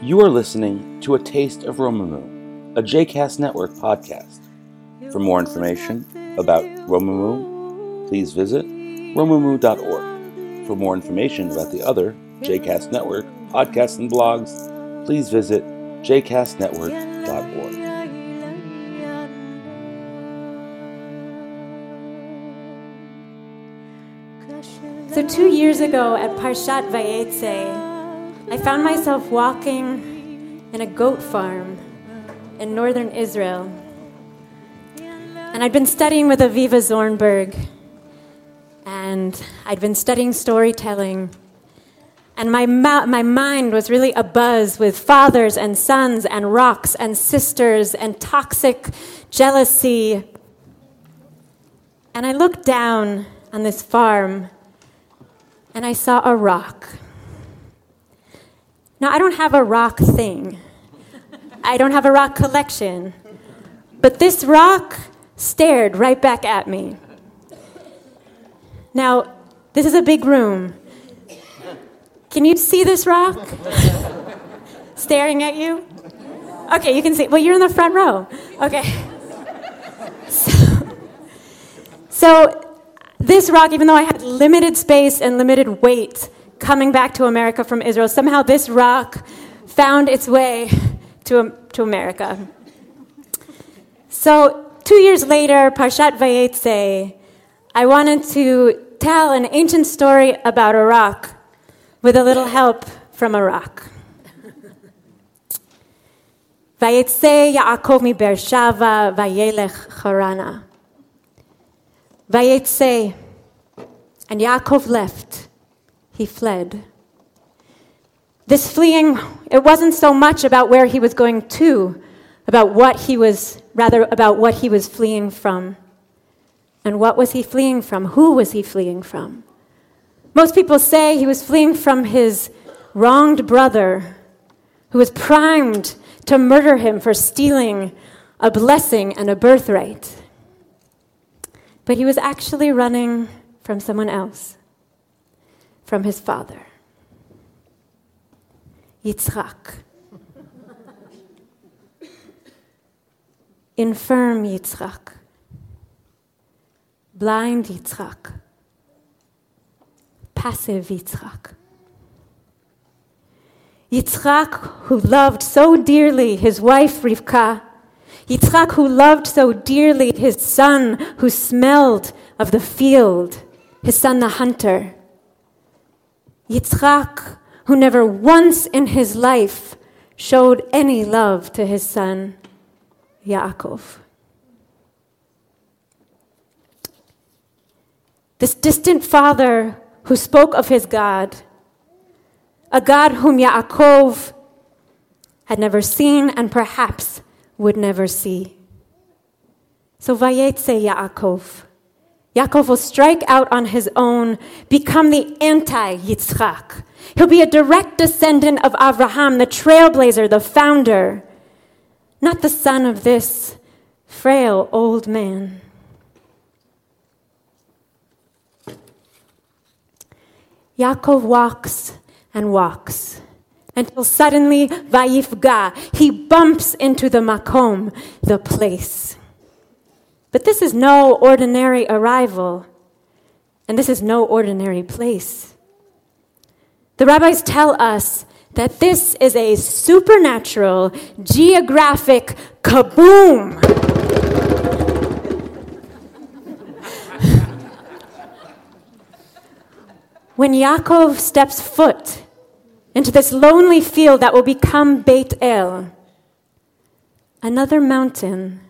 You are listening to A Taste of Romemu, a JCast Network podcast. For more information about Romemu, please visit romemu.org. For more information about the other JCast Network podcasts and blogs, please visit jcastnetwork.org. So, two years ago at Parshat Vayetze, I found myself walking in a goat farm in northern Israel. And I'd been studying with Aviva Zornberg, and I'd been studying storytelling. And my, ma- my mind was really abuzz with fathers and sons and rocks and sisters and toxic jealousy. And I looked down on this farm and I saw a rock. Now, I don't have a rock thing, I don't have a rock collection, but this rock stared right back at me. Now, this is a big room. Can you see this rock staring at you? Okay, you can see. Well, you're in the front row. Okay. So, so this rock, even though I had limited space and limited weight coming back to America from Israel, somehow this rock found its way to, to America. So, two years later, Parshat Vayetze, I wanted to tell an ancient story about a rock with a little help from a rock. Vayetze Yaakov mi Beershava vayelech Harana. Vayetze, and Yaakov left. He fled. This fleeing, it wasn't so much about where he was going to, about what he was, rather about what he was fleeing from. And what was he fleeing from? Who was he fleeing from? Most people say he was fleeing from his wronged brother, who was primed to murder him for stealing a blessing and a birthright. But he was actually running from someone else, from his father, Yitzchak. Infirm Yitzchak, blind Yitzchak, passive Yitzchak. Yitzchak, who loved so dearly his wife Rivka, Yitzchak, who loved so dearly his son, who smelled of the field, his son the hunter. Yitzchak, who never once in his life showed any love to his son, Yaakov. This distant father who spoke of his God, a God whom Yaakov had never seen and perhaps would never see. So Vayetze Yaakov. Yaakov will strike out on his own, become the anti Yitzchak. He'll be a direct descendant of Abraham, the trailblazer, the founder, not the son of this frail old man. Yaakov walks and walks until suddenly, Vayifga, he bumps into the makom, the place. But this is no ordinary arrival, and this is no ordinary place. The rabbis tell us that this is a supernatural, geographic kaboom. when Yaakov steps foot into this lonely field that will become Beit El, another mountain,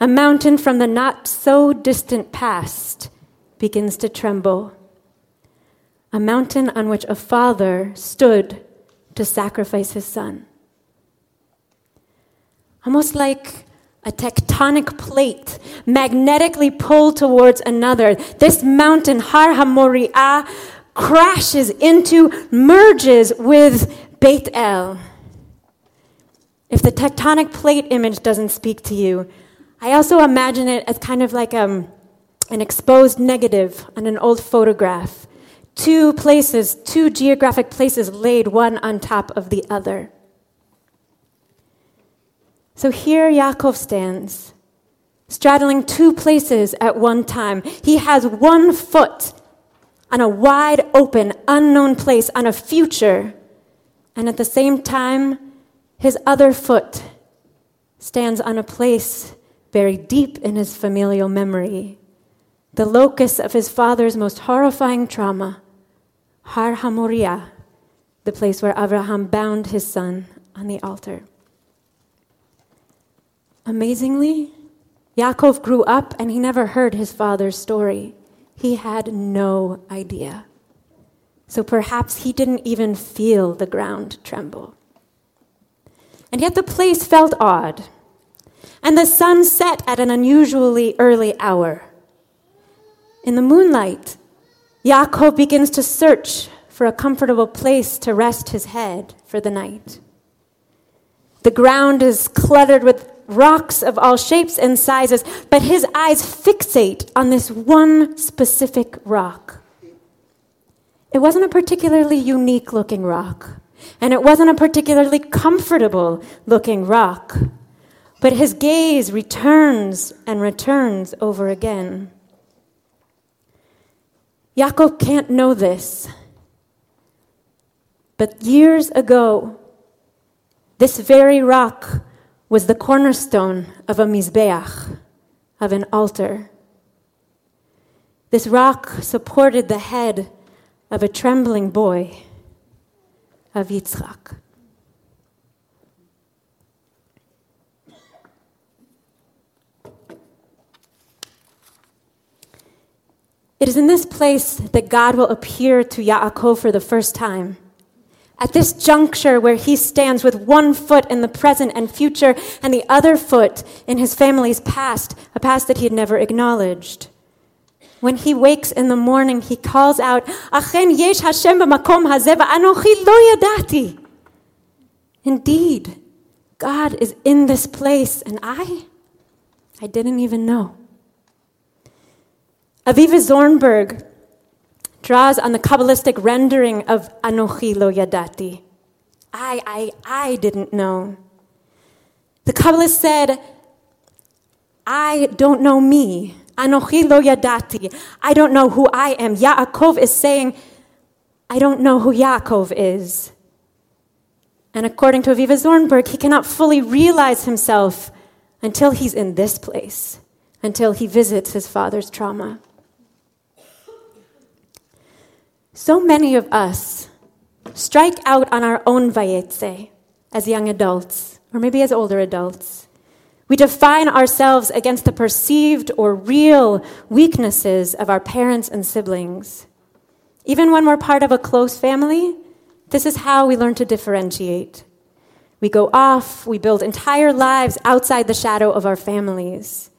a mountain from the not so distant past, begins to tremble. A mountain on which a father stood to sacrifice his son. Almost like a tectonic plate magnetically pulled towards another. This mountain, Har HaMoriah, crashes into, merges with Beit El. If the tectonic plate image doesn't speak to you, I also imagine it as kind of like um, an exposed negative on an old photograph. Two places, two geographic places laid one on top of the other. So here Yaakov stands, straddling two places at one time. He has one foot on a wide open, unknown place, on a future, and at the same time, his other foot stands on a place buried deep in his familial memory, the locus of his father's most horrifying trauma, Har Hamoriah, the place where Abraham bound his son on the altar. Amazingly, Yaakov grew up and he never heard his father's story. He had no idea. So perhaps he didn't even feel the ground tremble. And yet the place felt odd. And the sun set at an unusually early hour. In the moonlight, Yaakov begins to search for a comfortable place to rest his head for the night. The ground is cluttered with rocks of all shapes and sizes, but his eyes fixate on this one specific rock. It wasn't a particularly unique looking rock, and it wasn't a particularly comfortable looking rock, but his gaze returns and returns over again. Yaakov can't know this, but years ago, this very rock was the cornerstone of a mizbeach, of an altar. This rock supported the head of a trembling boy, of Yitzchak. It is in this place that God will appear to Yaakov for the first time. At this juncture where he stands with one foot in the present and future and the other foot in his family's past, a past that he had never acknowledged. When he wakes in the morning, he calls out, Achen yesh Hashem b'makom hazeh anochi lo yadati. Indeed, God is in this place, and I, I didn't even know. Aviva Zornberg draws on the Kabbalistic rendering of Anochi lo yadati. I, I, I didn't know. The Kabbalist said, I don't know me. Anochi lo yadati. I don't know who I am. Yaakov is saying, I don't know who Yaakov is. And according to Aviva Zornberg, he cannot fully realize himself until he's in this place, until he visits his father's trauma. So many of us strike out on our own vayetze as young adults, or maybe as older adults. We define ourselves against the perceived or real weaknesses of our parents and siblings. Even when we're part of a close family, this is how we learn to differentiate. We go off, we build entire lives outside the shadow of our families.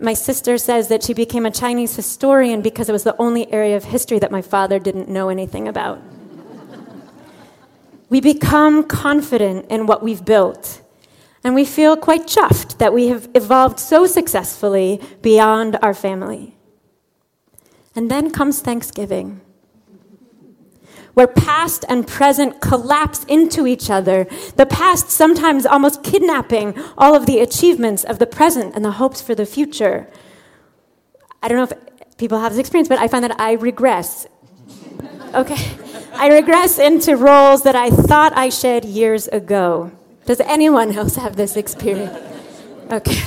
My sister says that she became a Chinese historian because it was the only area of history that my father didn't know anything about. we become confident in what we've built, and we feel quite chuffed that we have evolved so successfully beyond our family. And then comes Thanksgiving where past and present collapse into each other, the past sometimes almost kidnapping all of the achievements of the present and the hopes for the future. I don't know if people have this experience, but I find that I regress. Okay. I regress into roles that I thought I shed years ago. Does anyone else have this experience? Okay.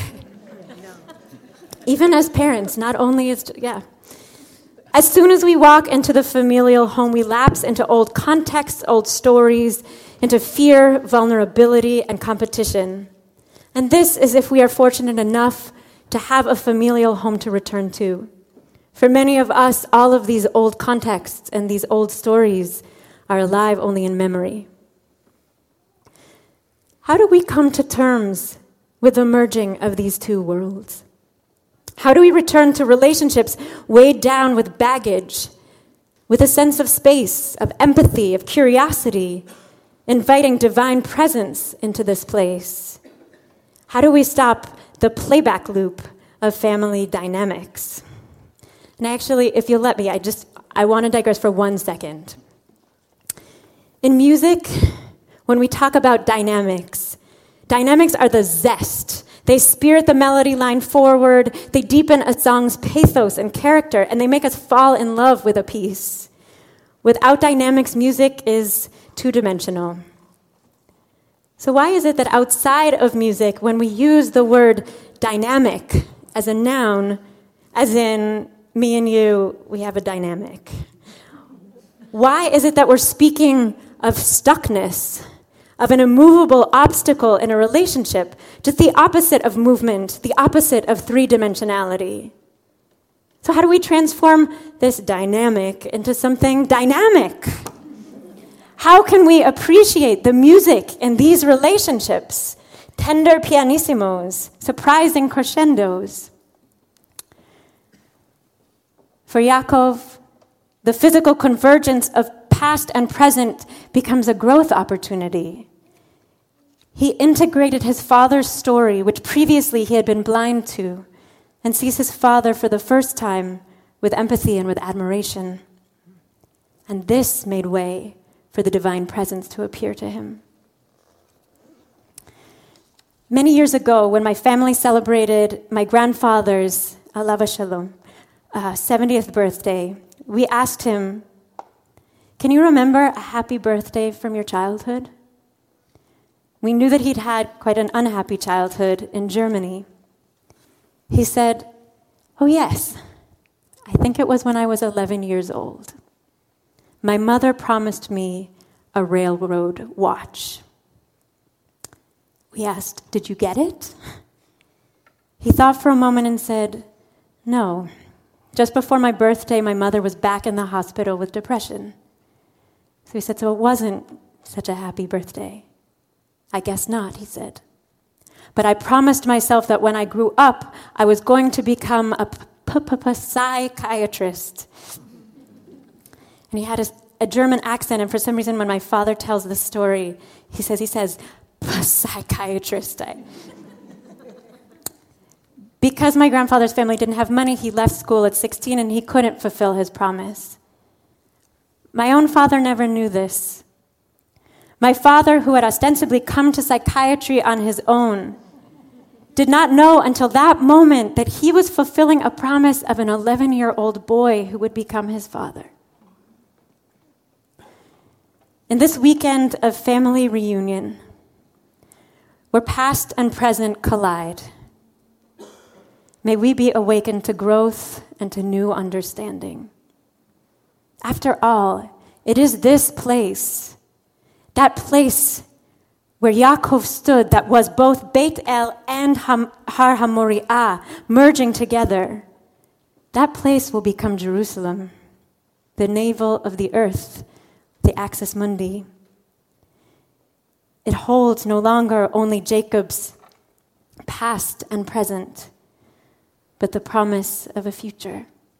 Even as parents, not only as, yeah. As soon as we walk into the familial home, we lapse into old contexts, old stories, into fear, vulnerability, and competition. And this is if we are fortunate enough to have a familial home to return to. For many of us, all of these old contexts and these old stories are alive only in memory. How do we come to terms with the merging of these two worlds? How do we return to relationships weighed down with baggage, with a sense of space, of empathy, of curiosity, inviting divine presence into this place? How do we stop the playback loop of family dynamics? And actually, if you'll let me, I just I want to digress for one second. In music, when we talk about dynamics, Dynamics are the zest. They spirit the melody line forward, they deepen a song's pathos and character, and they make us fall in love with a piece. Without dynamics, music is two dimensional. So, why is it that outside of music, when we use the word dynamic as a noun, as in me and you, we have a dynamic? Why is it that we're speaking of stuckness, of an immovable obstacle in a relationship, just the opposite of movement, the opposite of three dimensionality? So, how do we transform this dynamic into something dynamic? How can we appreciate the music in these relationships? Tender pianissimos, surprising crescendos. For Yaakov, the physical convergence of past and present becomes a growth opportunity. He integrated his father's story, which previously he had been blind to, and sees his father for the first time with empathy and with admiration. And this made way for the divine presence to appear to him. Many years ago, when my family celebrated my grandfather's, Alav Shalom, uh, 70th birthday, we asked him, Can you remember a happy birthday from your childhood? We knew that he'd had quite an unhappy childhood in Germany. He said, Oh, yes, I think it was when I was 11 years old. My mother promised me a railroad watch. We asked, Did you get it? He thought for a moment and said, No, just before my birthday, my mother was back in the hospital with depression. So he said, So it wasn't such a happy birthday. I guess not, he said. But I promised myself that when I grew up, I was going to become a psychiatrist. And he had a, a German accent, and for some reason, when my father tells the story, he says, he says, psychiatrist. Because my grandfather's family didn't have money, he left school at 16 and he couldn't fulfill his promise. My own father never knew this. My father, who had ostensibly come to psychiatry on his own, did not know until that moment that he was fulfilling a promise of an 11 year old boy who would become his father. In this weekend of family reunion, where past and present collide, May we be awakened to growth and to new understanding. After all, it is this place, that place where Yaakov stood, that was both Beit El and Har Hamoriah merging together. That place will become Jerusalem, the navel of the earth, the axis mundi. It holds no longer only Jacob's past and present but the promise of a future.